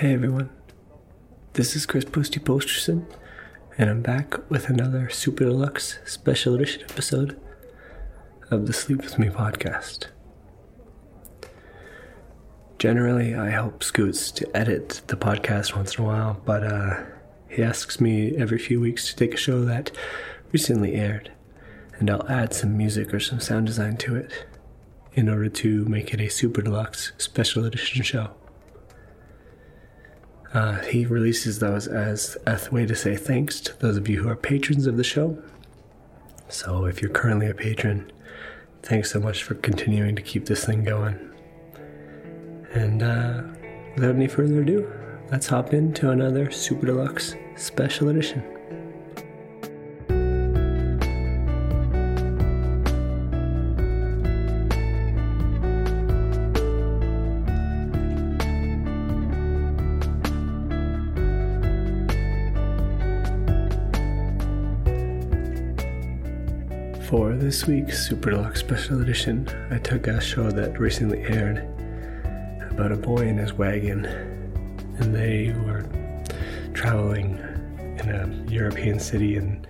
Hey everyone, this is Chris Posty Posterson, and I'm back with another Super Deluxe Special Edition episode of the Sleep With Me podcast. Generally, I help Scoots to edit the podcast once in a while, but uh, he asks me every few weeks to take a show that recently aired, and I'll add some music or some sound design to it in order to make it a Super Deluxe Special Edition show. Uh, he releases those as a way to say thanks to those of you who are patrons of the show. So if you're currently a patron, thanks so much for continuing to keep this thing going. And uh, without any further ado, let's hop into another Super Deluxe Special Edition. This week's Super Deluxe Special Edition, I took a show that recently aired about a boy and his wagon, and they were traveling in a European city and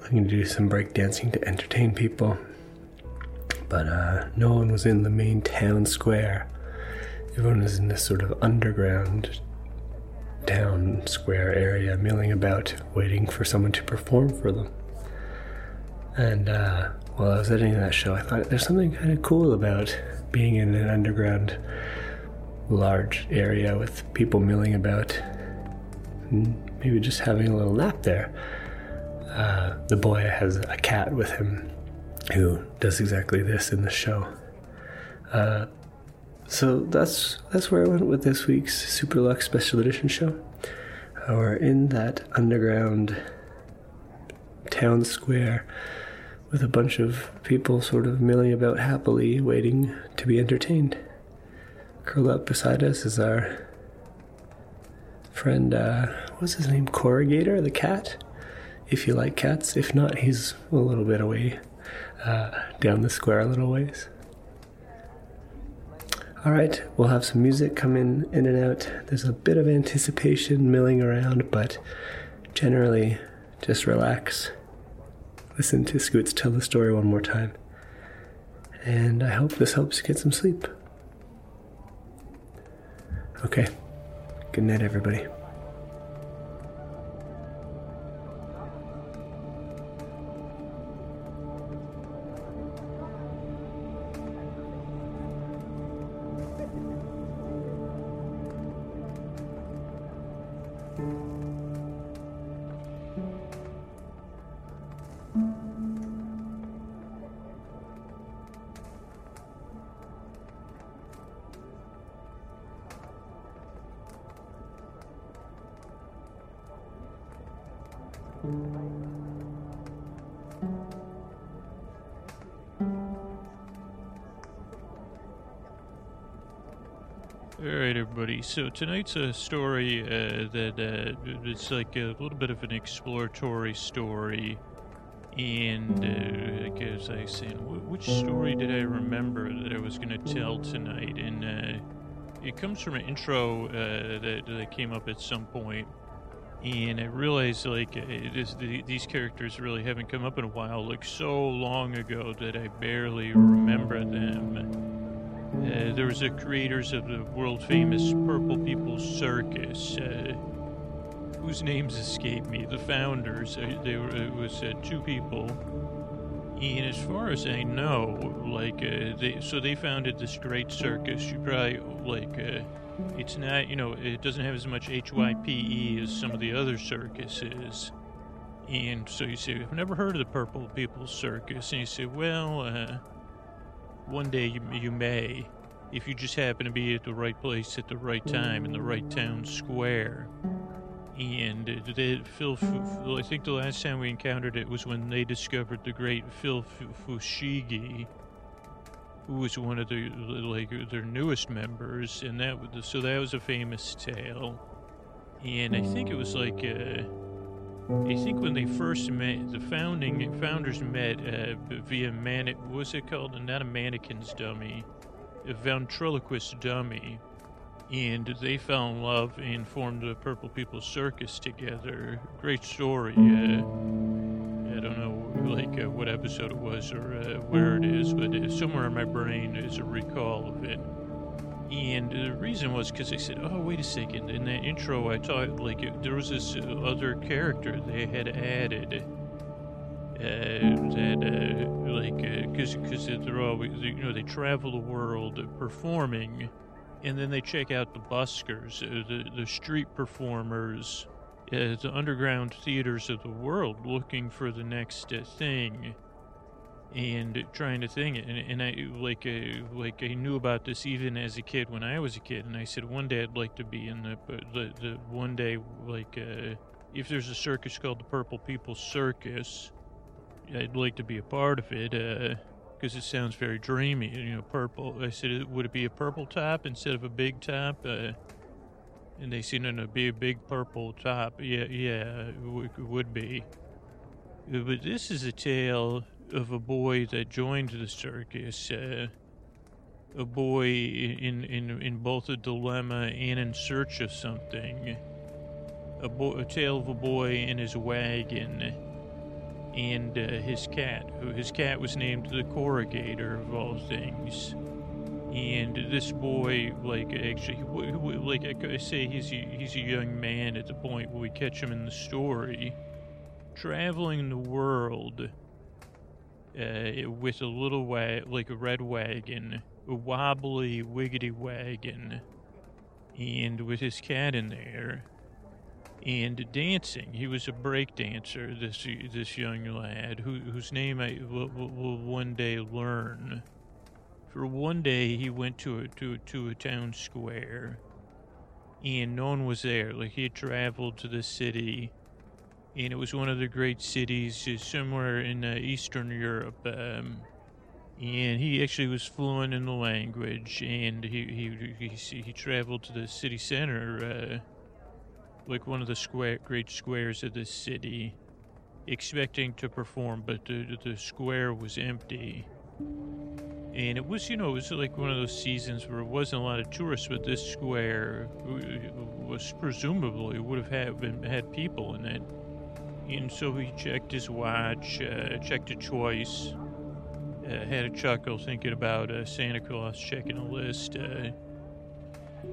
looking to do some breakdancing to entertain people. But uh, no one was in the main town square. Everyone was in this sort of underground town square area, milling about, waiting for someone to perform for them. And uh, while I was editing that show, I thought there's something kind of cool about being in an underground, large area with people milling about, and maybe just having a little nap there. Uh, the boy has a cat with him who does exactly this in the show. Uh, so that's that's where I went with this week's Super Lux Special Edition show. Uh, we're in that underground town square with a bunch of people sort of milling about happily, waiting to be entertained. Curled up beside us is our friend, uh, what's his name? Corrugator, the cat. If you like cats, if not, he's a little bit away, uh, down the square a little ways. All right, we'll have some music come in, in and out. There's a bit of anticipation milling around, but generally, just relax listen to Scoots tell the story one more time. And I hope this helps you get some sleep. Okay. Good night, everybody. All right, everybody. So tonight's a story uh, that uh, it's like a little bit of an exploratory story. And uh, I guess I said, which story did I remember that I was going to tell tonight? And uh, it comes from an intro uh, that, that came up at some point. And I realized, like, the, these characters really haven't come up in a while, like, so long ago that I barely remember them. Uh, there was the creators of the world famous Purple People Circus, uh, whose names escape me. The founders, uh, they were, it was uh, two people, and as far as I know, like uh, they, so they founded this great circus. You probably like, uh, it's not, you know, it doesn't have as much HYPE as some of the other circuses. And so you say, I've never heard of the Purple People Circus, and you say, well, uh, one day you, you may, if you just happen to be at the right place at the right time in the right town square. And Phil, Fu- I think the last time we encountered it was when they discovered the great Phil Fushigi, who was one of the like their newest members, and that was so that was a famous tale. And I think it was like. Uh, I think when they first met, the founding founders met uh, via. What was it called? Not a mannequin's dummy, a ventriloquist dummy. And they fell in love and formed the Purple People Circus together. Great story. Uh, I don't know, like uh, what episode it was or uh, where it is, but uh, somewhere in my brain is a recall of it. And the reason was because they said, "Oh, wait a second!" In that intro, I thought like it, there was this other character they had added. Uh, that uh, like because because they're always you know they travel the world performing, and then they check out the buskers, uh, the the street performers, uh, the underground theaters of the world, looking for the next uh, thing and trying to thing it. And, and I like uh, like I knew about this even as a kid when I was a kid, and I said one day I'd like to be in the the, the one day like uh, if there's a circus called the Purple People Circus, I'd like to be a part of it. Because it sounds very dreamy, you know, purple. I said, would it be a purple top instead of a big top? Uh, and they said, no, no, be a big purple top. Yeah, yeah, it would be. But this is a tale of a boy that joined the circus. Uh, a boy in, in, in both a dilemma and in search of something. A, bo- a tale of a boy in his wagon and uh, his cat. Who his cat was named the Corrugator, of all things. And this boy, like, actually, like I say, he's a, he's a young man at the point where we catch him in the story, traveling the world uh, with a little wa- like a red wagon, a wobbly, wiggity wagon, and with his cat in there, and dancing. He was a break dancer. This this young lad, who, whose name I will, will one day learn. For one day, he went to a, to to a town square, and no one was there. Like he had traveled to the city and it was one of the great cities uh, somewhere in uh, Eastern Europe. Um, and he actually was fluent in the language, and he he he, he traveled to the city center, uh, like one of the square great squares of the city, expecting to perform, but the the square was empty. And it was, you know, it was like one of those seasons where it wasn't a lot of tourists, but this square was presumably would have had, been, had people in it and so he checked his watch, uh, checked it twice, uh, had a chuckle thinking about uh, Santa Claus checking a list, uh,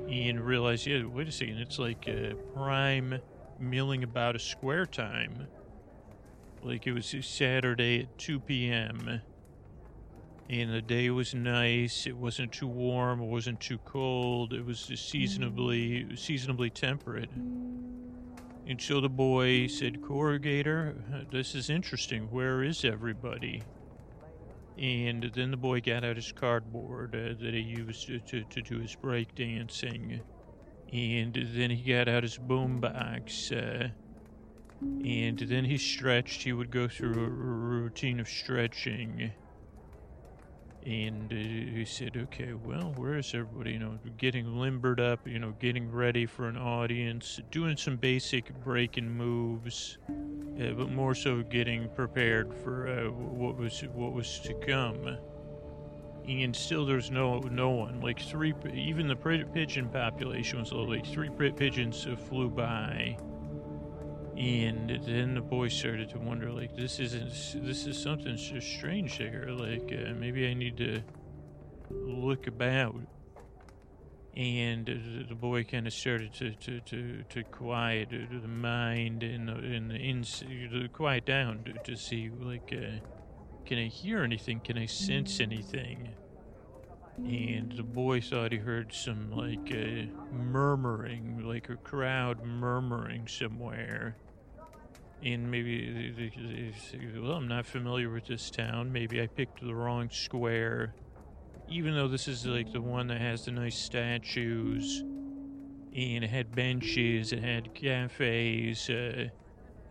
and realized, yeah, wait a second, it's like uh, prime milling about a square time. Like it was Saturday at 2 p.m. And the day was nice. It wasn't too warm. It wasn't too cold. It was seasonably, seasonably temperate. And so the boy said, Corrugator, this is interesting. Where is everybody? And then the boy got out his cardboard uh, that he used to, to, to do his breakdancing. And then he got out his boombox. Uh, and then he stretched. He would go through a routine of stretching and uh, he said, "Okay, well, where is everybody? You know, getting limbered up. You know, getting ready for an audience, doing some basic breaking moves, uh, but more so getting prepared for uh, what was what was to come." And still, there's no no one. Like three, even the pigeon population was low. Like three pigeons flew by and then the boy started to wonder, like, this isn't, this is something so strange here. Like, uh, maybe I need to look about. And the boy kind of started to, to, to, to quiet the mind and the, and the ins, to quiet down to, to see, like, uh, can I hear anything? Can I sense anything? and the boy thought he heard some like uh, murmuring, like a crowd murmuring somewhere and maybe well i'm not familiar with this town maybe i picked the wrong square. Even though this is like the one that has the nice statues and it had benches it had cafes uh,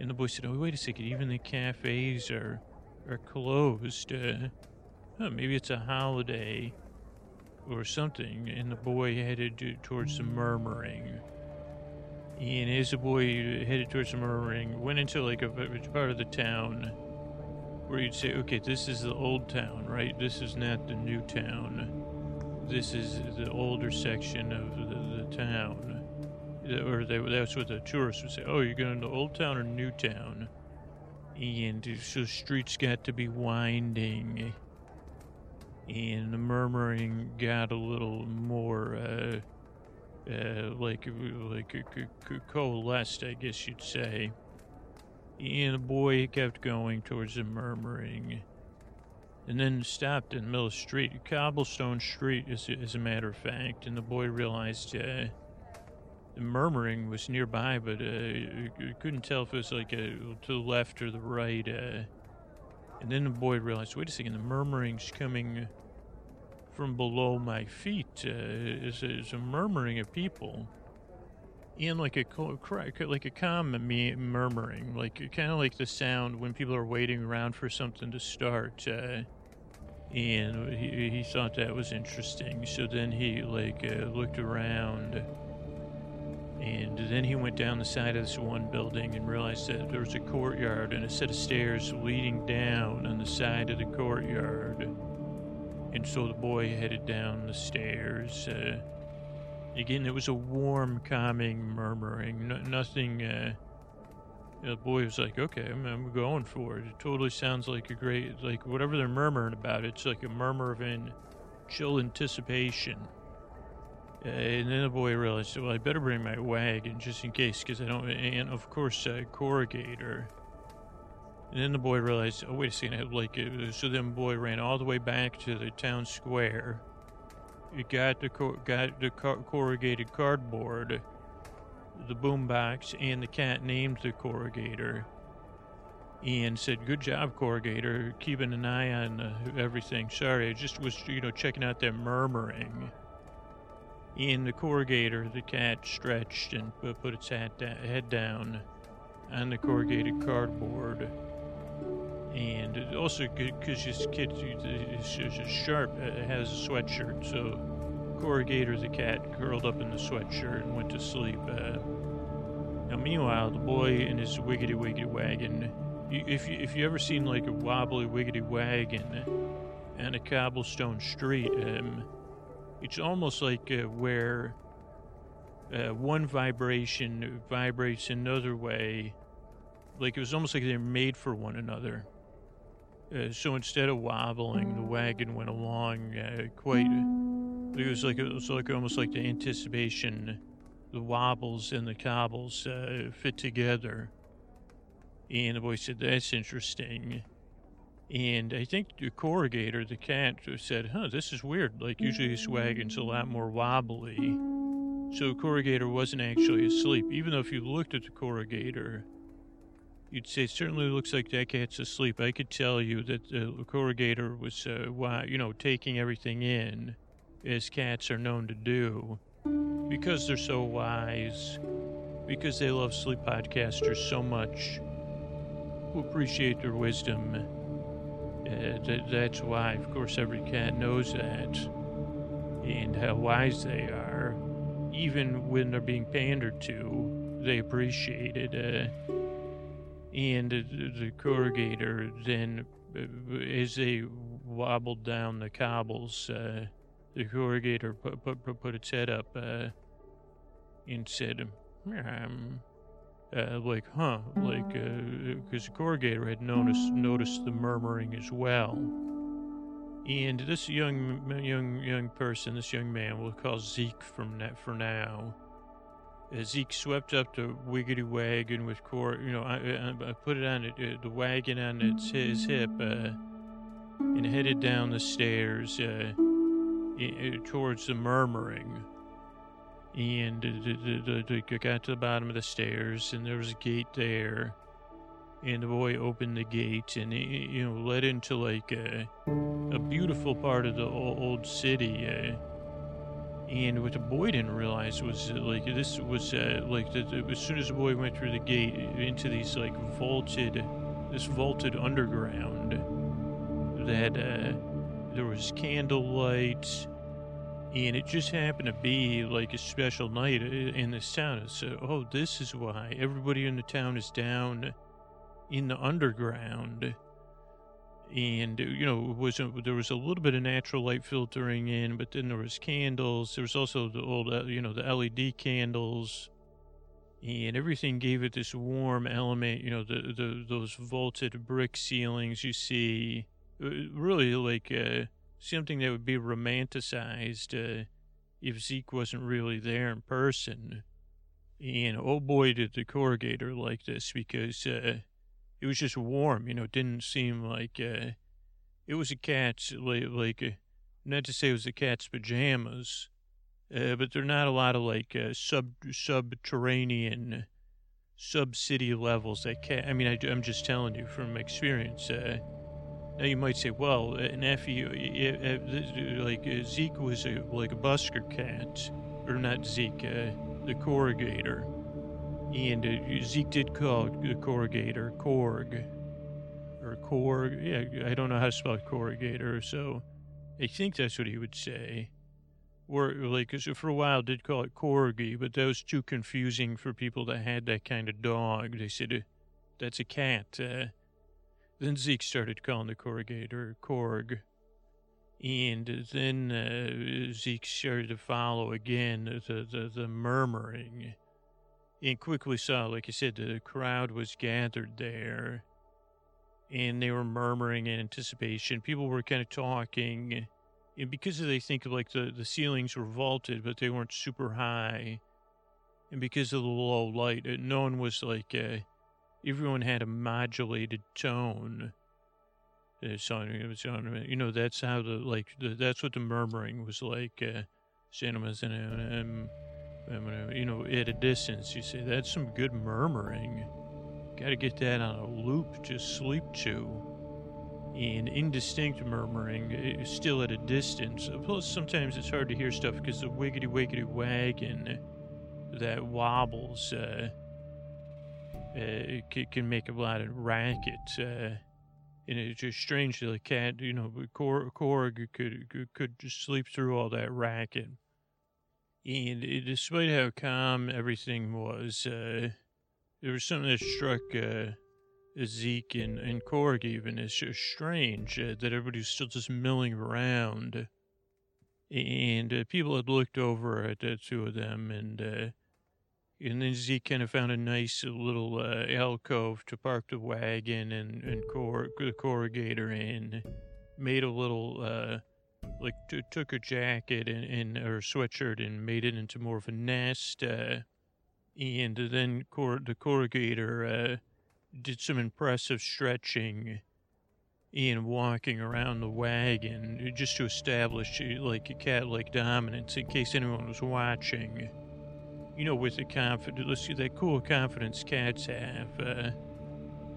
and the boy said oh wait a second even the cafes are are closed. Uh, maybe it's a holiday or something. And the boy headed towards the murmuring and as the boy headed towards the murmuring, went into like a, part of the town where you'd say, okay, this is the old town, right? This is not the new town. This is the older section of the, the town. Or they, that's what the tourists would say. Oh, you're going to Old Town or New Town? And so streets got to be winding. And the murmuring got a little more, uh, uh, like, like uh, co- co- coalesced, I guess you'd say. And the boy kept going towards the murmuring and then stopped in the middle of the street, cobblestone street, as, as a matter of fact. And the boy realized uh, the murmuring was nearby, but uh, couldn't tell if it was like uh to the left or the right. Uh, and then the boy realized, wait a second, the murmuring's coming from below my feet. Uh, it's, a, a murmuring of people. And like a like a calm murmuring, like kind of like the sound when people are waiting around for something to start. Uh, and he, he thought that was interesting. So then he like uh, looked around, and then he went down the side of this one building and realized that there was a courtyard and a set of stairs leading down on the side of the courtyard. And so the boy headed down the stairs. Uh, again, it was a warm, calming murmuring. No, nothing. Uh, the boy was like, "Okay, I'm, I'm going for it." It totally sounds like a great, like whatever they're murmuring about. It's like a murmur of in chill anticipation. Uh, and then the boy realized, well, I better bring my wagon just in case, because I don't. And of course, uh, corrugator. And then the boy realized, oh wait a second, like uh, so. Then the boy ran all the way back to the town square. He got the cor- got the car- corrugated cardboard, the boombox, and the cat named the corrugator. And said, "Good job, corrugator, keeping an eye on uh, everything. Sorry, I just was, you know, checking out that murmuring." In the corrugator, the cat stretched and pu- put its hat da- head down on the corrugated cardboard. And also, because this kid is is sharp, uh, has a sweatshirt, so corrugator, the cat, curled up in the sweatshirt and went to sleep. Uh, now, meanwhile, the boy in his wiggity wiggity wagon if you if you ever seen like a wobbly wiggity wagon on a cobblestone street, um, it's almost like uh, where uh, one vibration vibrates another way. Like it was almost like they're made for one another. Uh, so instead of wobbling, the wagon went along uh, quite. It was like it was like almost like the anticipation, the wobbles and the cobbles uh, fit together. And the boy said, "That's interesting." And I think the corrugator, the cat, said, "Huh, this is weird. Like usually this wagon's a lot more wobbly." So corrugator wasn't actually asleep, even though if you looked at the corrugator, you'd say it certainly looks like that cat's asleep. I could tell you that the corrugator was, uh, you know, taking everything in, as cats are known to do, because they're so wise, because they love sleep podcasters so much, who appreciate their wisdom. Uh, that, that's why, of course, every cat knows that, and how wise they are. Even when they're being pandered to, they appreciate it. Uh, and the, corrugator then, uh, as they wobbled down the cobbles, uh, the corrugator put, put, put, its head up uh, and said, um, uh, like, huh, like, because the corrugator had noticed noticed the murmuring as well. And this young young young person, this young man, we'll call Zeke from that for now. Uh, Zeke swept up the wiggity wagon with Cor, you know, I, I, put it on it, uh, the wagon on its his hip, uh, and headed down the stairs uh, towards the murmuring. And the, got to the bottom of the stairs, and there was a gate there. And the boy opened the gate, and you know, led into like a, a beautiful part of the old, old city. Uh, and what the boy didn't realize was that, like this was uh, like as soon as the boy went through the gate into these like vaulted, this vaulted underground, that uh, there was candlelight, and it just happened to be like a special night i- in this town. So, oh, this is why everybody in the town is down in the underground. And you know, it wasn't there was a little bit of natural light filtering in, but then there was candles. There was also the old, uh, you know, the LED candles, and everything gave it this warm element. You know, the the those vaulted brick ceilings you see, uh, really like uh, something that would be romanticized uh, if Zeke wasn't really there in person. And oh boy, did the corrugator like this because uh, it was just warm. You know, it didn't seem like uh, it was a cat's like, like uh, not to say it was a cat's pajamas, uh, but there are not a lot of like uh, sub subterranean sub city levels that cat. I mean, I, am just telling you from experience. Uh, now you might say, well, an Effie, like Zeke was a, like a busker cat, or not Zeke, the corrugator and uh, Zeke did call the corrugator Korg. Or Korg. Yeah, I don't know how to spell corrugator, so I think that's what he would say. Or, like, cause for a while did call it Corgi, but that was too confusing for people that had that kind of dog. They said, uh, that's a cat. Uh, then Zeke started calling the corrugator Korg. And then uh, Zeke started to follow again the, the, the murmuring and quickly saw, like I said, the crowd was gathered there and they were murmuring in anticipation. People were kind of talking, and because they think of like the, the ceilings were vaulted, but they weren't super high, and because of the low light, uh, no one was like, uh, everyone had a modulated tone. Uh, you know, that's how the, like, the, that's what the murmuring was like. Uh, and, um, you know, at a distance, you say, that's some good murmuring. Got to get that on a loop just sleep to. And indistinct murmuring still at a distance. Plus, sometimes it's hard to hear stuff because the wiggity wiggity wagon that wobbles uh, uh, can make a lot of racket. Uh, and it's just strange that a cat, you know, Korg could, could, could just sleep through all that racket. And despite how calm everything was, uh, there was something that struck uh, Zeke and, and Korg even as just strange uh, that everybody was still just milling around. And uh, people had looked over at the two of them, and uh, and then Zeke kind of found a nice little uh, alcove to park the wagon and, and cor- the corrugator in. Made a little like t- took a jacket and, and or sweatshirt and made it into more of a nest. Uh, and then cor- the corrugator uh, did some impressive stretching and walking around the wagon just to establish like a cat-like dominance in case anyone was watching. You know, with the confidence, that cool confidence cats have. Uh,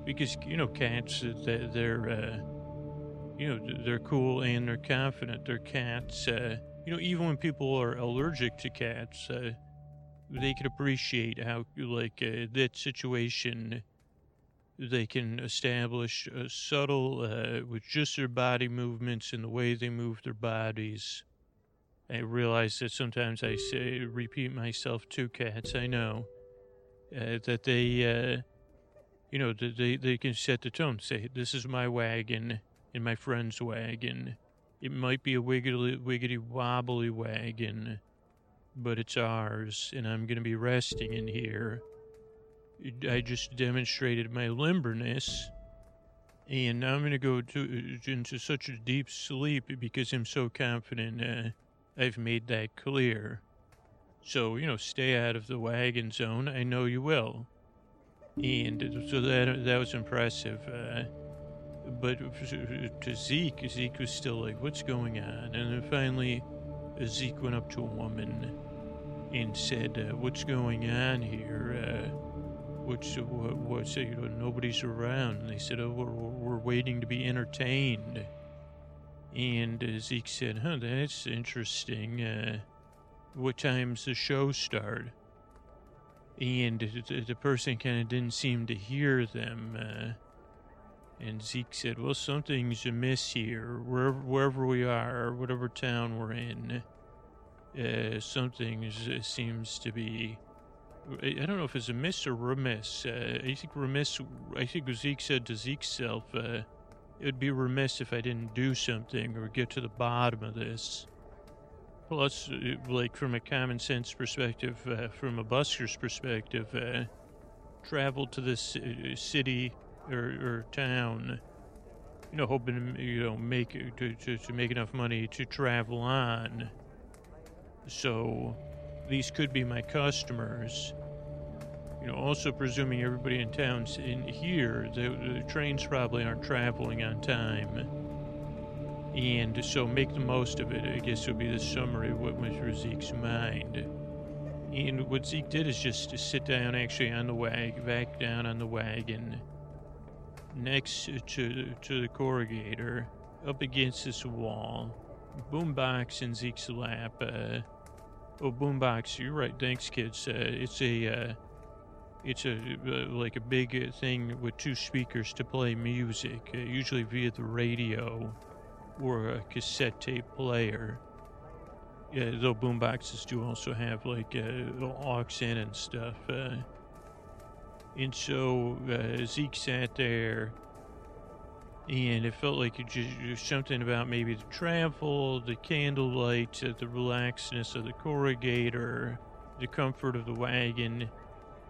because, you know, cats, they're, they're uh, you know, they're cool and they're confident. They're cats. Uh, you know, even when people are allergic to cats, uh, they can appreciate how, like, uh, that situation, they can establish a subtle, uh, with just their body movements and the way they move their bodies. I realize that sometimes I say, repeat myself to cats, I know, uh, that they, uh, you know, they, they can set the tone, say, this is my wagon in my friend's wagon. It might be a wiggly, wiggity wobbly wagon, but it's ours, and I'm going to be resting in here. I just demonstrated my limberness, and now I'm going to go to, into such a deep sleep because I'm so confident uh, I've made that clear. So, you know, stay out of the wagon zone. I know you will. And so that that was impressive. Uh, but to Zeke, Zeke was still like, what's going on? And then finally, Zeke went up to a woman and said, uh, what's going on here? Uh, what's, what, what's, you know, nobody's around. And they said, oh, we're, we're waiting to be entertained. And uh, Zeke said, huh, that's interesting. Uh, what time's the show start? And the, the person kind of didn't seem to hear them. Uh, and Zeke said, Well, something's amiss here, wherever, wherever we are, whatever town we're in. Uh, something is, seems to be. I don't know if it's amiss or remiss. Uh, I think remiss. I think Zeke said to Zeke's self, uh, it'd be remiss if I didn't do something or get to the bottom of this. Plus, uh, like from a common sense perspective, uh, from a busker's perspective, uh, travel to this uh, city or, or town, you know, hoping to, you know make to, to, to make enough money to travel on. So, these could be my customers. You know, also presuming everybody in town's in here, the, the trains probably aren't traveling on time. And so make the most of it, I guess would be the summary of what through Zeke's mind. And what Zeke did is just to sit down actually on the wagon, back down on the wagon, next to, to the corrugator, up against this wall, boombox in Zeke's lap. Uh, oh, boombox, you're right, thanks, kids. Uh, it's a. Uh, it's a uh, like a big uh, thing with two speakers to play music, uh, usually via the radio or a cassette tape player. Yeah, though boomboxes do also have like aux in and stuff. And so uh, Zeke sat there, and it felt like just, something about maybe the travel, the candlelight, uh, the relaxedness of the corrugator, the comfort of the wagon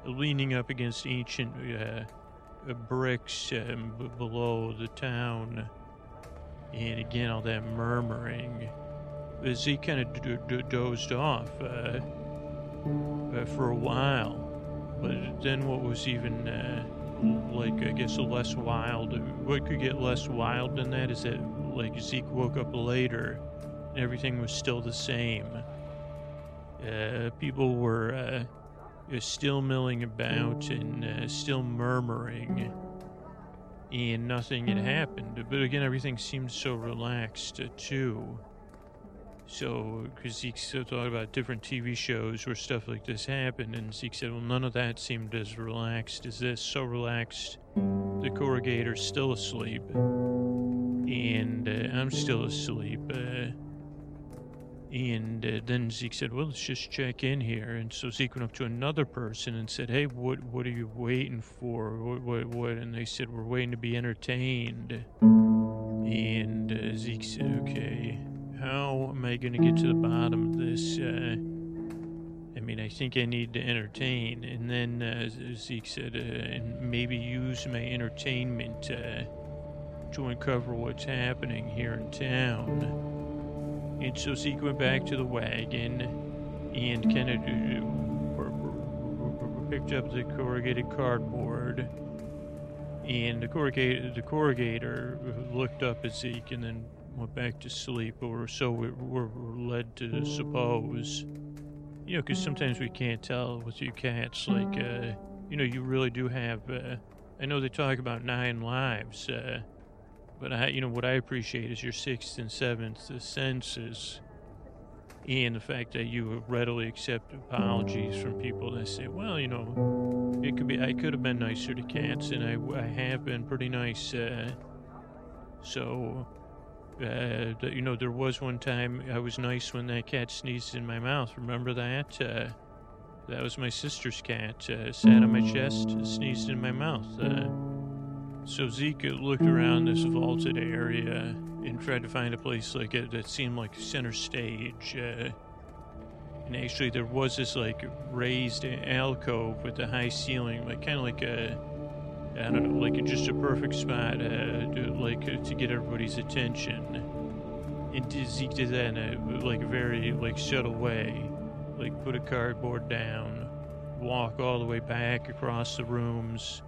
leaning up against ancient uh, bricks um, b- below the town. And again, all that murmuring. He kind of d- d- dozed off uh, uh, for a while. But then what was even, uh, like, I guess, less wild, what could get less wild than that is that, like, Zeke woke up later and everything was still the same. Uh, people were uh, still milling about and uh, still murmuring, and nothing had happened. But again, everything seemed so relaxed uh, too. So, because Zeke still thought about different TV shows where stuff like this happened, and Zeke said, "Well, none of that seemed as relaxed as this. So relaxed, the corrugator's still asleep, and uh, I'm still asleep." Uh, and uh, then Zeke said, "Well, let's just check in here." And so Zeke went up to another person and said, "Hey, what what are you waiting for? What what?" what? And they said, "We're waiting to be entertained." And uh, Zeke said, "Okay, how am I going to get to the bottom of this?" Uh, I mean, I think I need to entertain. And then uh, Zeke said, uh, "And maybe use my entertainment uh, to uncover what's happening here in town." And so Zeke went back to the wagon and kind of picked up the corrugated cardboard. And the corrugator, the corrugator looked up at Zeke and then went back to sleep, or so we were led to suppose. You know, because sometimes we can't tell with you cats. Like, uh, you know, you really do have. Uh, I know they talk about nine lives. Uh, but I, you know, what I appreciate is your sixth and seventh senses, and the fact that you readily accept apologies from people that say, "Well, you know, it could be I could have been nicer to cats, and I, I have been pretty nice." Uh, so, uh, you know, there was one time I was nice when that cat sneezed in my mouth. Remember that? Uh, that was my sister's cat. Uh, sat on my chest, sneezed in my mouth. Uh, so Zeke looked around this vaulted area and tried to find a place like it that seemed like center stage. Uh, and actually, there was this like raised alcove with a high ceiling, like kind of like a, I don't know, like just a perfect spot, uh, to, like uh, to get everybody's attention. And Zeke did that in a like very like subtle way, like put a cardboard down, walk all the way back across the rooms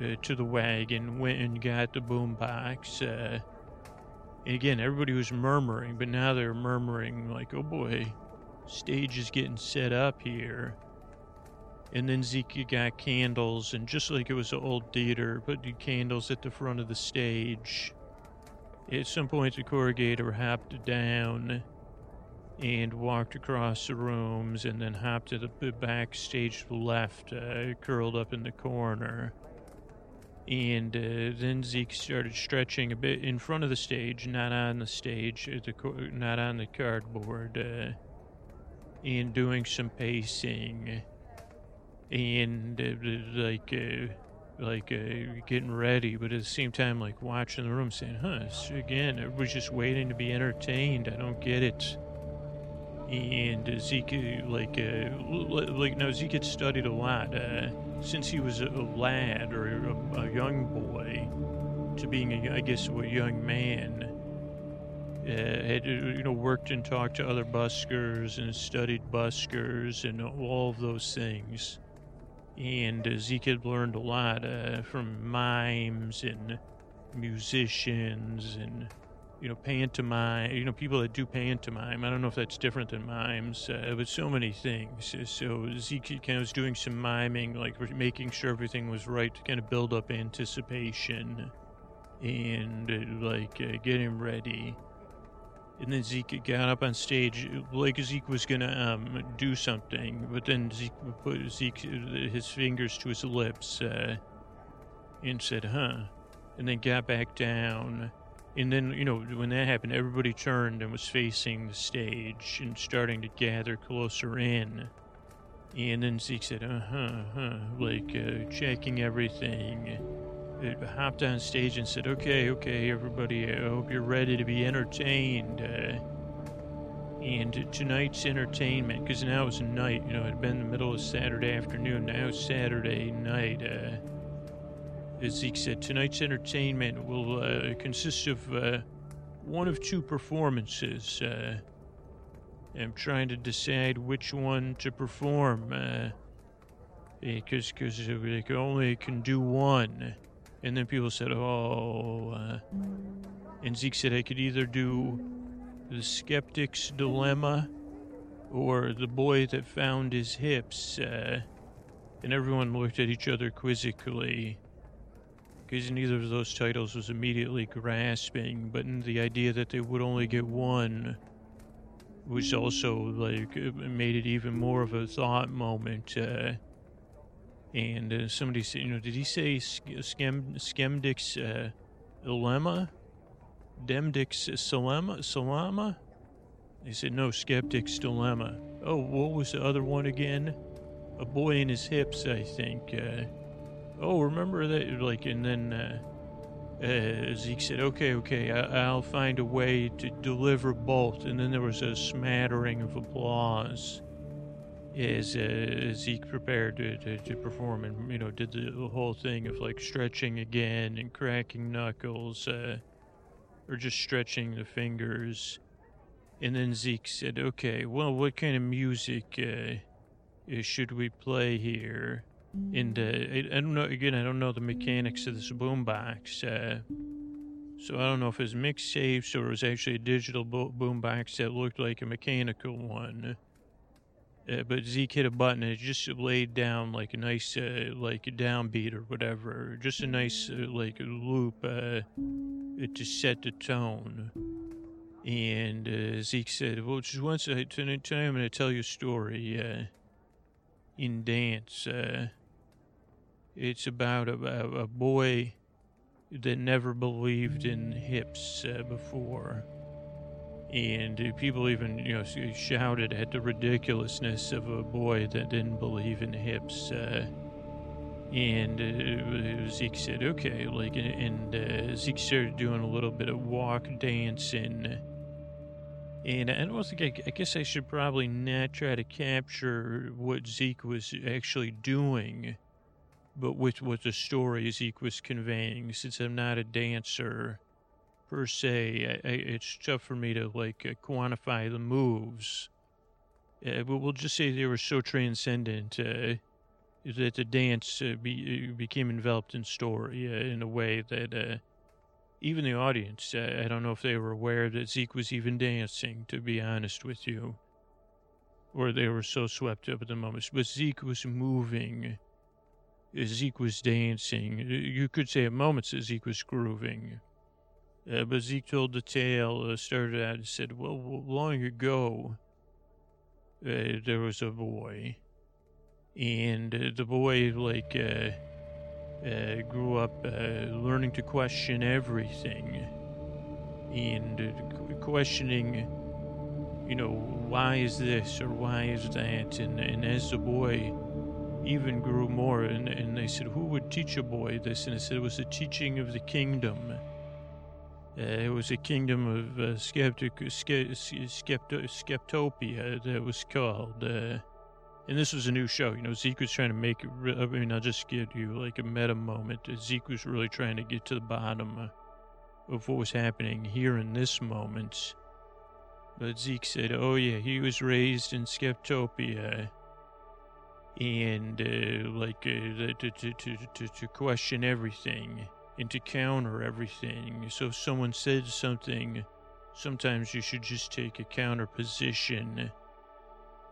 uh, to the wagon, went and got the boombox. Uh, and again, everybody was murmuring, but now they're murmuring like, "Oh boy, stage is getting set up here." And then Zeke got candles, and just like it was an old theater, put the candles at the front of the stage. At some point, the corrugator hopped down and walked across the rooms, and then hopped to the backstage left, uh, curled up in the corner. And uh, then Zeke started stretching a bit in front of the stage, not on the stage, uh, the co- not on the cardboard, uh, and doing some pacing. And uh, like, uh, like uh, getting ready, but at the same time, like watching the room, saying, "Huh, again, everybody's just waiting to be entertained. I don't get it." And Zeke, uh, like, uh, like now Zeke had studied a lot uh, since he was a, a lad or a, a young boy to being, a, I guess, a young man. Uh, had uh, you know worked and talked to other buskers and studied buskers and all of those things and uh, Zeke had learned a lot uh, from mimes and musicians and you know pantomime you know people that do pantomime. I don't know if that's different than mimes uh, but so many things. So zeke kind of was doing some miming like making sure everything was right to kind of build up anticipation and uh, like uh, getting ready and then Zeke got up on stage like Zeke was gonna um, do something, but then Zeke put Zeke his fingers to his lips uh, and said, "Huh," and then got back down. And then you know when that happened, everybody turned and was facing the stage and starting to gather closer in. And then Zeke said, "Uh huh, huh," like uh, checking everything hopped on stage and said, "Okay, okay, everybody, I hope you're ready to be entertained." Uh, and tonight's entertainment, because now it's night, you know, it had been the middle of Saturday afternoon, now it's Saturday night. Uh, as Zeke said, tonight's entertainment will uh, consist of uh, one of two performances. Uh, I'm trying to decide which one to perform, uh, because because they can only can do one. And then people said, "Oh," uh, and Zeke said, "I could either do the skeptic's dilemma or the boy that found his hips." Uh, and everyone looked at each other quizzically, because neither of those titles was immediately grasping. But the idea that they would only get one was also like it made it even more of a thought moment. Uh, and uh, somebody said, you know, did he say schem skemdix uh, dilemma? Demdix salama salama? They said no, skeptic's dilemma. Oh, what was the other one again? A boy in his hips, I think. Uh, oh, remember that? Like, and then uh, uh, Zeke said, "Okay, okay, I- I'll find a way to deliver both." And then there was a smattering of applause as uh, Zeke prepared to, to, to perform and, you know, did the whole thing of like stretching again and cracking knuckles, uh, or just stretching the fingers. And then Zeke said, okay, well, what kind of music uh, uh, should we play here? And uh, I, I don't know, again, I don't know the mechanics of this boombox. Uh, so I don't know if it's mixtapes or it was actually a digital bo- boombox that looked like a mechanical one. Uh, but Zeke hit a button and it just laid down like a nice, uh, like a downbeat or whatever. Just a nice, uh, like, loop uh, to set the tone. And uh, Zeke said, Well, just once, uh, tonight, tonight I'm going to tell you a story uh, in dance. It's about a, a, a boy that never believed in hips before and people even you know shouted at the ridiculousness of a boy that didn't believe in hips uh, and uh, Zeke said okay like and uh, Zeke started doing a little bit of walk dancing. And I don't think I, I guess I should probably not try to capture what Zeke was actually doing but with what the story Zeke was conveying since I'm not a dancer per se. I, I, it's tough for me to like uh, quantify the moves, uh, but we'll just say they were so transcendent uh, that the dance uh, be, uh, became enveloped in story uh, in a way that even the audience, I don't know if they were aware that Zeke was even dancing. To be honest with you. Or they were so swept up at the moment. But Zeke was moving. Zeke was dancing. You could say at moments that Zeke was grooving. Uh, but Zeke told the tale, uh, started out and said, Well, long ago, uh, there was a boy. And uh, the boy, like, uh, uh, grew up learning to question everything. And questioning, you know, why is this or why is that? And, and as the boy even grew more. And, and they said, Who would teach a boy this? And I said, It was the teaching of the kingdom. Uh, it was a kingdom of uh, skeptic, ske, skepto, Skeptopia that was called. Uh, and this was a new show. You know, Zeke was trying to make it. Re- I mean, I'll just give you like a meta moment. Zeke was really trying to get to the bottom of what was happening here in this moment. But Zeke said, "Oh yeah, he was raised in Skeptopia." and uh, like uh, to, to, to, to, to question everything and to counter everything. So if someone said something, sometimes you should just take a counter position.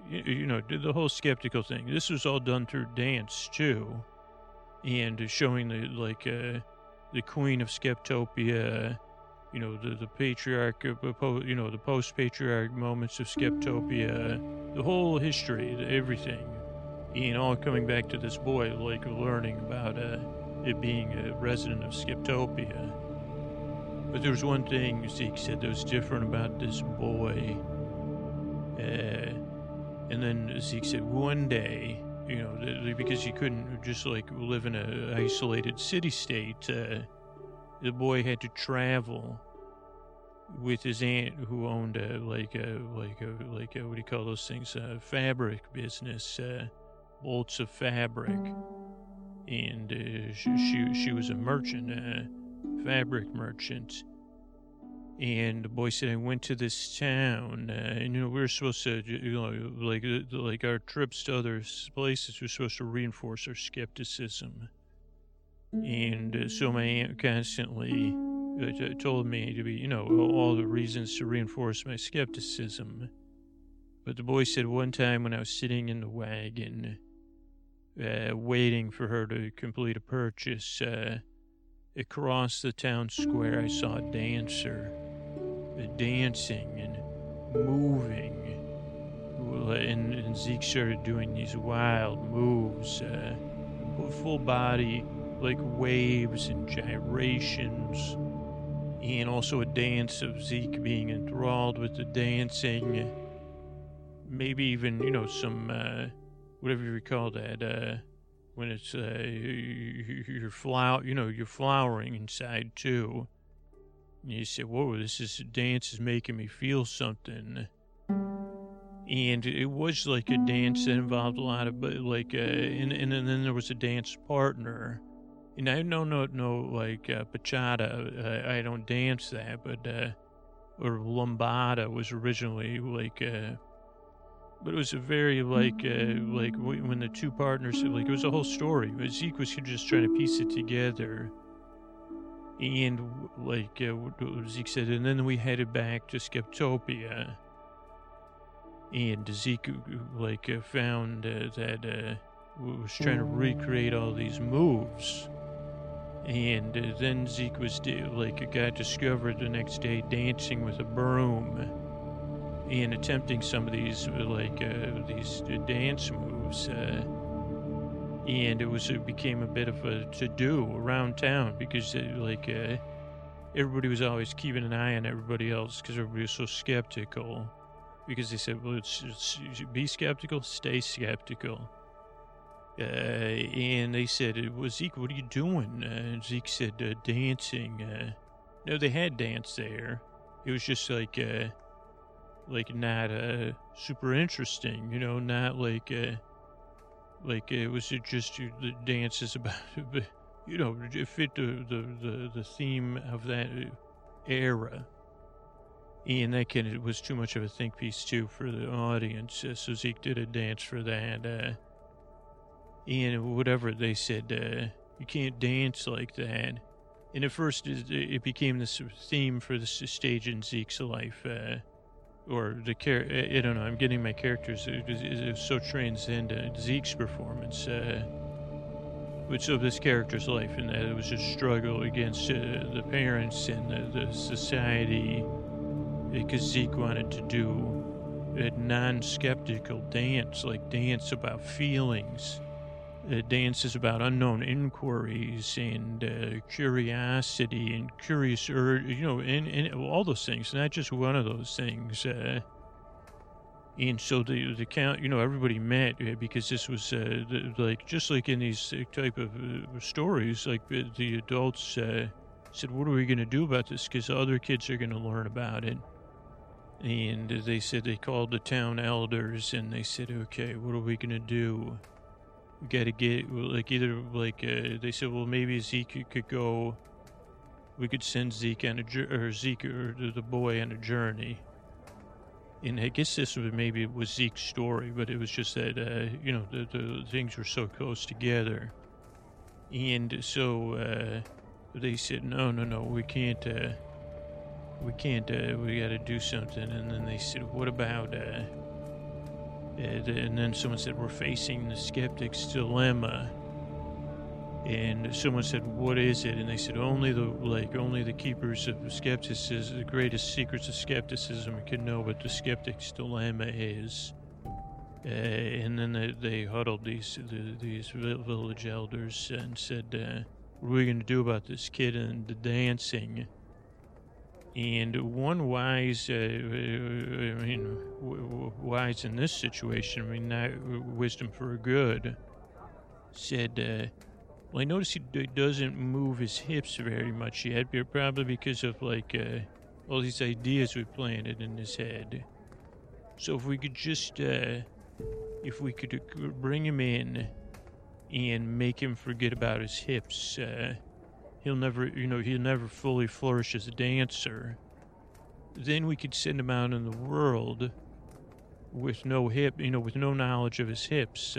You, you know, the whole skeptical thing. This was all done through dance too, and showing the like uh, the queen of Skeptopia. You know, the the patriarch, you know, the post patriarch moments of Skeptopia, the whole history, everything and all coming back to this boy, like learning about uh, it being a resident of Skeptopia. But there was one thing Zeke said that was different about this boy. Uh, and then Zeke said one day, you know, because he couldn't just like live in an isolated city state, uh, the boy had to travel with his aunt who owned a like a like a like a, what do you call those things a fabric business uh, bolts of fabric, and uh, she, she, was a merchant, a fabric merchant. And the boy said, "I went to this town, uh, and you know we were supposed to, you know, like like our trips to other places were supposed to reinforce our skepticism." And uh, so my aunt constantly uh, told me to be, you know, all the reasons to reinforce my skepticism. But the boy said one time when I was sitting in the wagon, uh, waiting for her to complete a purchase. Uh, across the town square, I saw a dancer uh, dancing and moving. And, and, Zeke started doing these wild moves, uh, full body, like waves and gyrations. And also a dance of Zeke being enthralled with the dancing. Maybe even, you know, some uh, whatever you call that, uh, when it's uh, you're flower, you know, you're flowering inside too. And you say, "Whoa, this is dance is making me feel something." And it was like a dance that involved a lot of, but like, uh, and, and then there was a dance partner. And I don't know, no, like uh, bachata. Uh, I don't dance that, but uh, or lambada was originally like. Uh, but it was a very like uh, like when the two partners like it was a whole story. Zeke was just trying to piece it together, and like uh, Zeke said, and then we headed back to Skeptopia, and Zeke like uh, found uh, that uh, was trying to recreate all these moves. And uh, then Zeke was like a guy discovered the next day dancing with a broom in attempting some of these like uh, these dance moves, uh, and it was it became a bit of a to do around town because it, uh, like uh, everybody was always keeping an eye on everybody else because everybody was so skeptical because they said, well, it's, it's, be skeptical, stay skeptical. Uh, and they said, well, Zeke, what are you doing? Uh, Zeke said, uh, dancing. Uh, no, they had dance there. It was just like, uh, like not uh super interesting, you know, not like uh like it was just the dances about you know it fit the, the the the theme of that era? And that kind of was too much of a think piece too for the audience. Uh, so zeke did a dance for that uh and whatever they said uh you can't dance like that. And at first it became this theme for the stage in zeke's life uh or the char- I don't know. I'm getting my characters it was, it so transcendent. Zeke's performance, uh, which of this character's life, and that it was a struggle against uh, the parents and the, the society, because Zeke wanted to do a non-skeptical dance, like dance about feelings uh, dances about unknown inquiries and uh, curiosity and curious, or you know, and, and all those things. Not just one of those things. Uh, And so the the count, you know, everybody met uh, because this was uh, the, like just like in these uh, type of stories, like the adults said, "What are we going to do about this?" Because other kids are going to learn about it. And they said they called the town elders and they said, "Okay, what are we going to do?" Got to get like either like uh, they said well maybe zeke could go we could send zeke on a or zeke or the the boy on a journey. And i guess this was maybe it was zeke's story but it was just that uh, you know the, the things were so close together. And so uh, they said no no no we can't uh, we can't uh, we got to do something. And then they said what about uh, and, and then someone said, We're facing the skeptic's dilemma. And someone said, What is it? And they said, Only the like only the keepers of skepticism, the greatest secrets of skepticism can know what the skeptic's dilemma is. Uh, and then they, they huddled these the, these village elders and said, uh, "What are we going to do about this kid and the dancing?" And one wise, uh, I mean, w- w- wise in this situation, I mean, not wisdom for good, said, uh, Well, I notice he doesn't move his hips very much yet, probably because of, like, uh, all these ideas we planted in his head. So if we could just, uh, if we could uh, bring him in and make him forget about his hips, uh, he'll never, you know, he'll never fully flourish as a dancer. Then we could send him out in the world with no hip, you know, with no knowledge of his hips,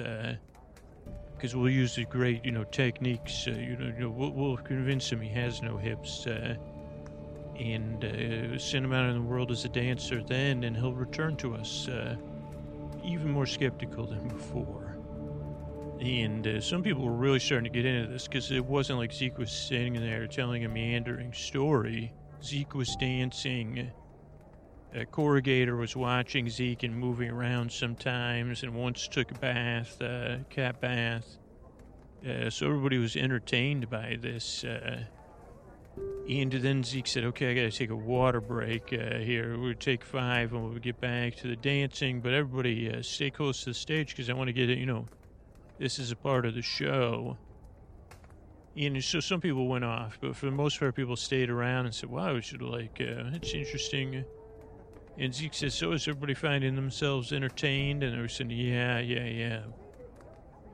because we'll use the great, you know, techniques. Uh, you know, you know we'll, we'll convince him he has no hips, uh, and uh, send him out in the world as a dancer. Then, and he'll return to us uh, even more skeptical than before. And uh, some people were really starting to get into this because it wasn't like Zeke was sitting there telling a meandering story. Zeke was dancing. A corrugator was watching Zeke and moving around sometimes, and once took a bath, uh, cat bath. Uh, so everybody was entertained by this. Uh, and then Zeke said, "Okay, I got to take a water break uh, here. We'll take five, and we'll get back to the dancing. But everybody, uh, stay close to the stage because I want to get it. You know, this is a part of the show." And so some people went off, but for the most part, people stayed around and said, "Wow, we should like, uh, it's interesting." And Zeke says, "So is everybody finding themselves entertained?" And they were saying, "Yeah, yeah, yeah."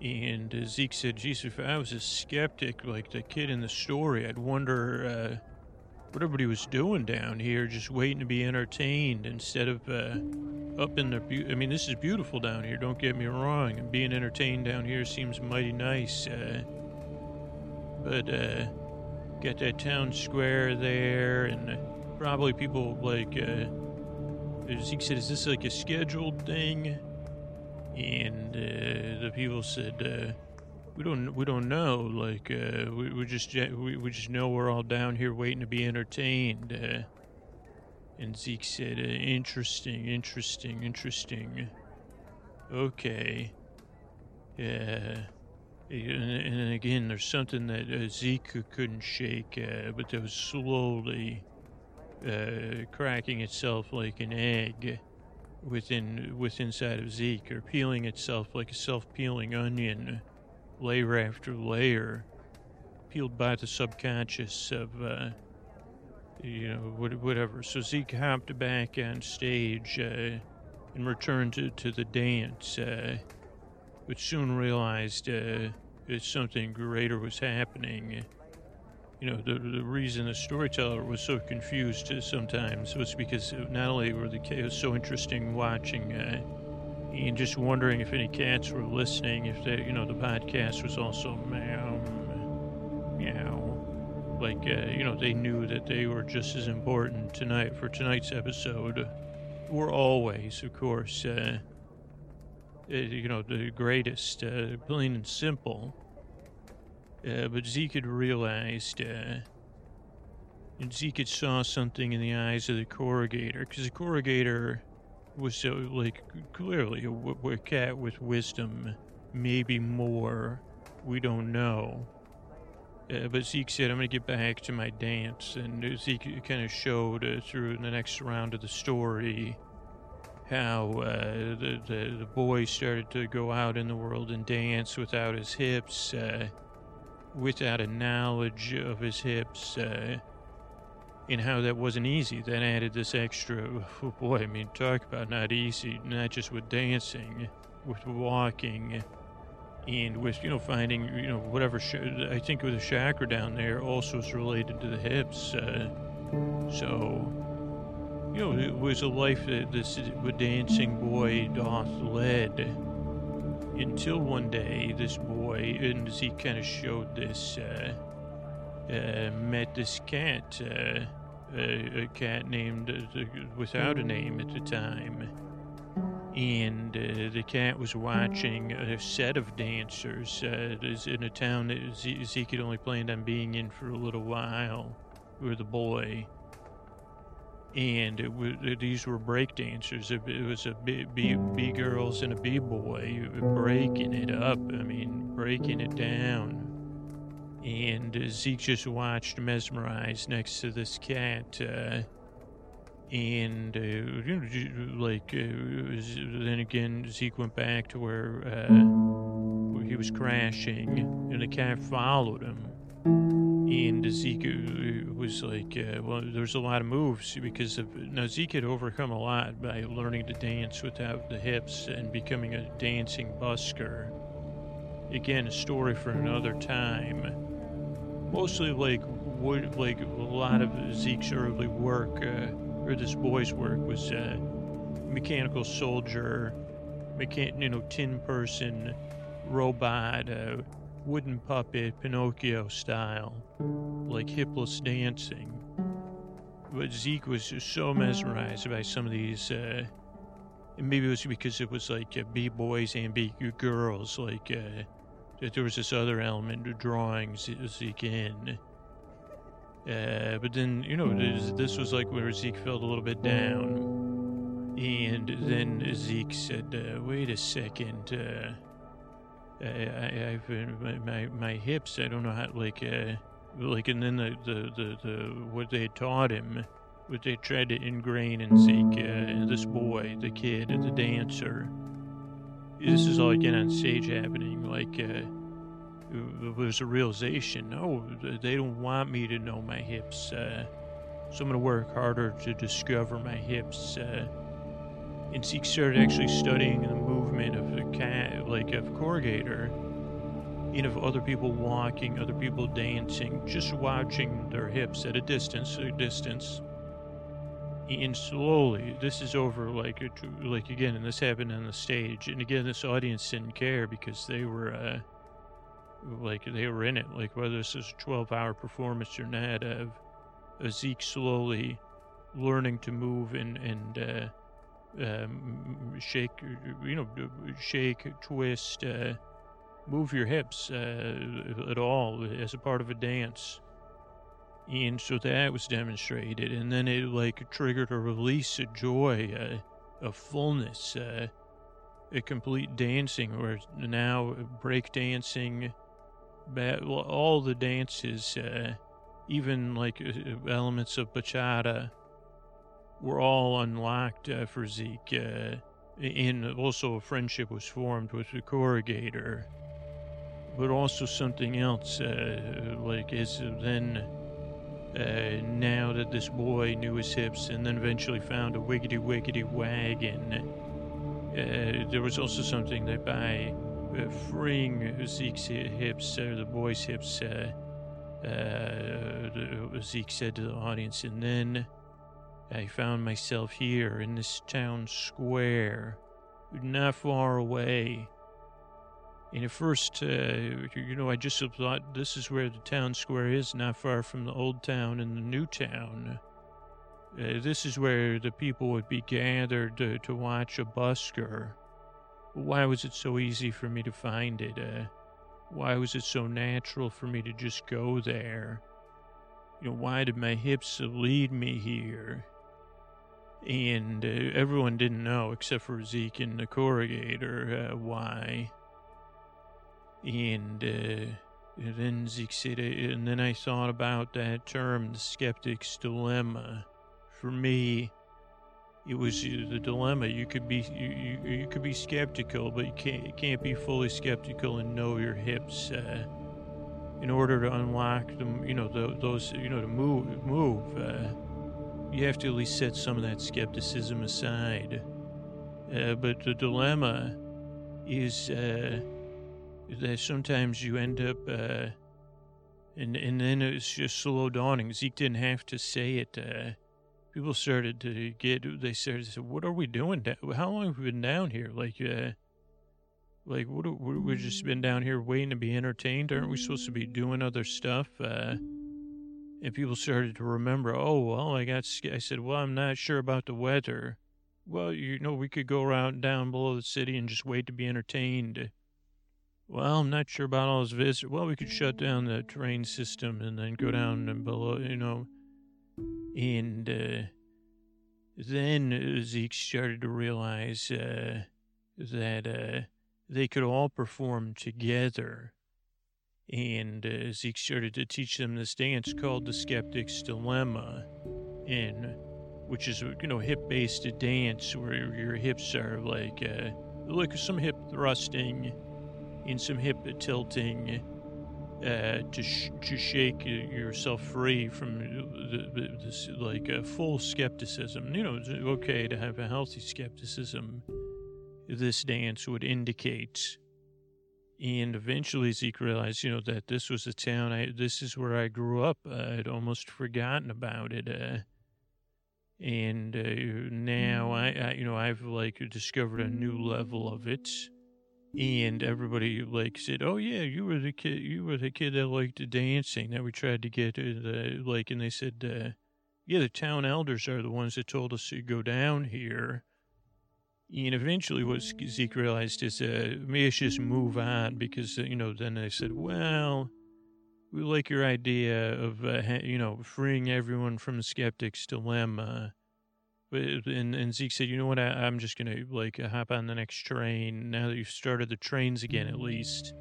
And uh, Zeke said, Jesus, if I was a skeptic like the kid in the story, I'd wonder uh, what everybody was doing down here, just waiting to be entertained instead of uh, up in the. Bu- I mean, this is beautiful down here. Don't get me wrong, and being entertained down here seems mighty nice. Uh, but uh, got that town square there, and probably people like." Uh, Zeke said, "Is this like a scheduled thing?" And uh, the people said, uh, "We don't, we don't know. Like, uh, we, we just, we, we just know we're all down here waiting to be entertained." Uh, and Zeke said, uh, "Interesting, interesting, interesting. Okay. Yeah." And, and again, there's something that uh, Zeke couldn't shake, uh, but that was slowly uh, cracking itself like an egg within with inside of Zeke, or peeling itself like a self-peeling onion, layer after layer, peeled by the subconscious of, uh, you know, whatever. So Zeke hopped back on stage uh, and returned to, to the dance, uh, but soon realized uh, that something greater was happening you know, the, the reason the storyteller was so confused sometimes was because not only were the was so interesting watching uh, and just wondering if any cats were listening, if they, you know, the podcast was also meow, meow, like uh, you know, they knew that they were just as important tonight for tonight's episode. Were always, of course, uh, uh, you know, the greatest, uh, plain and simple. Uh, but Zeke had realized, uh, and Zeke had saw something in the eyes of the corrugator, because the corrugator was so, like, clearly a, a cat with wisdom, maybe more, we don't know. Uh, but Zeke said, I'm going to get back to my dance, and Zeke kind of showed uh, through the next round of the story how uh, the, the the boy started to go out in the world and dance without his hips, uh, without a knowledge of his hips, uh, and how that wasn't easy. That added this extra. Oh boy, I mean, talk about not easy. Not just with dancing, with walking, and with you know finding you know whatever. I think with the chakra down there also is related to the hips. Uh, so you know, it was a life that this dancing boy doth led until one day this boy, and as he kind of showed this, uh, uh, met this cat, uh, a, a cat named uh, without a name at the time. And uh, the cat was watching a set of dancers uh, in a town that Zeke had only planned on being in for a little while, with the boy and it these were break dancers. It, it was a B, B, B girls and a B boy breaking it up. I mean, breaking it down. And Zeke just watched mesmerized next to this cat. Uh, and uh, like uh, then again, Zeke went back to where, uh, where he was crashing, and the cat followed him and Zeke uh, was like, uh, well, there's a lot of moves because of now Zeke had overcome a lot by learning to dance without the hips and becoming a dancing busker. Again, a story for another time. Mostly like like a lot of Zeke's early work, uh, or this boy's work, was uh, mechanical soldier, mechan- you know, tin person, robot. Uh, wooden puppet, Pinocchio style, like hipless dancing. But Zeke was just so mesmerized by some of these, uh, and maybe it was because it was like uh, B-boys and B-girls, like, uh, that there was this other element of drawing Zeke in. Uh, but then, you know, this, was like where Zeke felt a little bit down. And then Zeke said, uh, wait a second, uh, I, been, my my hips. I don't know how like uh, like and then the, the, the, the what they taught him, what they tried to ingrain in Zeke, uh, this boy, the kid, the dancer. This is all again on stage happening. Like uh, was a realization. No, they don't want me to know my hips. Uh, so I'm gonna work harder to discover my hips. Uh, and Zeke started actually studying the movement of a cat, like of corrugator, and of other people walking, other people dancing, just watching their hips at a distance, a distance. And slowly, this is over like, like again, and this happened on the stage, and again, this audience didn't care because they were, uh, like they were in it, like whether this is a 12-hour performance or not, of, of Zeke slowly learning to move and and uh, um, shake, you know, shake, twist, uh, move your hips uh, at all as a part of a dance. And so that was demonstrated, and then it like triggered a release of joy, uh, a fullness, uh, a complete dancing, where now break dancing, all the dances, uh, even like uh, elements of bachata, were all unlocked uh, for Zeke. Uh, and also a friendship was formed with the corrugator. But also something else, uh, like as then, uh, now that this boy knew his hips and then eventually found a wiggity wiggity wagon, uh, there was also something that by uh, freeing Zeke's hips, or the boy's hips, Zeke said to the audience, and then I found myself here in this town square, not far away. And at first, uh, you know, I just thought this is where the town square is, not far from the old town and the new town. Uh, this is where the people would be gathered to, to watch a busker. Why was it so easy for me to find it? Uh, why was it so natural for me to just go there? You know, why did my hips lead me here? and uh, everyone didn't know except for Zeke and the corrugator uh, why. And, uh, then uh, and then I thought about that term, the skeptic's dilemma. For me, it was uh, the dilemma. You could be you, you, you could be skeptical, but you can't can't be fully skeptical and know your hips. Uh, in order to unlock them, you know, the, those, you know, to move, move, uh, you have to at least set some of that skepticism aside. Uh, but the dilemma is uh, that sometimes you end up, uh, and and then it's just slow dawning. Zeke didn't have to say it. Uh, people started to get. They started to say, "What are we doing? How long have we been down here? Like, uh, like, what? Do, we've just been down here waiting to be entertained. Aren't we supposed to be doing other stuff?" Uh, and people started to remember. Oh well, I got. I said, "Well, I'm not sure about the weather." Well, you know, we could go around down below the city and just wait to be entertained. Well, I'm not sure about all those visitors. Well, we could shut down the train system and then go down and below, you know. And uh, then Zeke started to realize uh, that uh, they could all perform together. And uh, Zeke started to teach them this dance called the Skeptic's Dilemma, and which is you know hip based dance where your hips are like uh, like some hip thrusting some hip tilting uh, to sh- to shake yourself free from the, this like uh, full skepticism. You know, it's okay to have a healthy skepticism. This dance would indicate. And eventually Zeke realized, you know, that this was a town. I this is where I grew up. I'd almost forgotten about it. Uh, and uh, now I, I, you know, I've like discovered a new level of it, and everybody like said, "Oh yeah, you were the kid, you were the kid that liked dancing that we tried to get the like," and they said, uh, "Yeah, the town elders are the ones that told us to go down here." And eventually, what Zeke realized is, uh, maybe I should just move on because, uh, you know, then they said, well, we like your idea of uh, you know freeing everyone from the skeptic's dilemma. And, and Zeke said, you know what? I, am just gonna like uh, hop on the next train now that you've started the trains again, at least.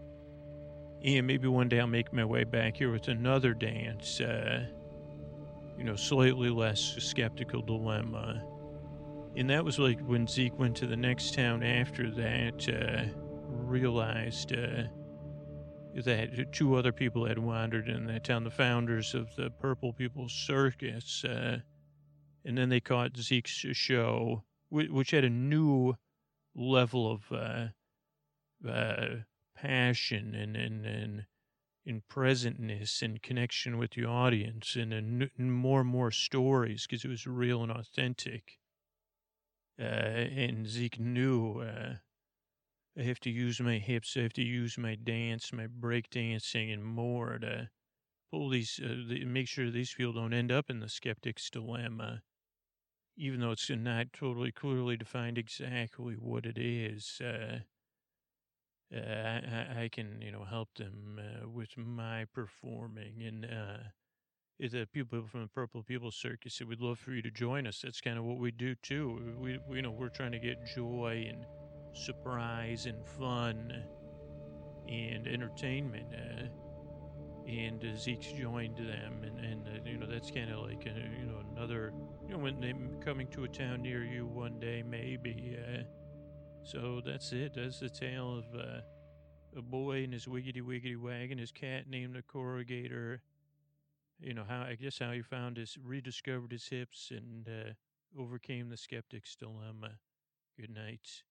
And maybe one day I'll make my way back here with another dance. Uh, you know, slightly less skeptical dilemma. And that was like when Zeke went to the next town after that, uh, realized uh, that two other people had wandered in that town, the founders of the Purple People Circus. Uh, and then they caught Zeke's show, which had a new level of uh, uh, passion and, and, and, in presentness and connection with the audience and, and more and more stories because it was real and authentic. Uh, and Zeke knew uh, I have to use my hips. I have to use my dance, my break dancing, and more to pull these, uh, make sure these people don't end up in the skeptic's dilemma, even though it's not totally clearly defined exactly what it is. Uh, uh, I, I, can, you know, help them uh, with my performing and. Uh, the people from the Purple People Circus said, "We'd love for you to join us." That's kind of what we do too. We, we you know, we're trying to get joy and surprise and fun and entertainment. And uh, Zeke's joined them, and, and uh, you know that's kind of like uh, you know another you know when they're coming to a town near you one day maybe. Uh, so that's it. That's the tale of uh, a boy and his wiggity wiggity wagon, his cat named the corrugator. You know how I guess how he found his rediscovered his hips and uh, overcame the skeptic's dilemma. Good night.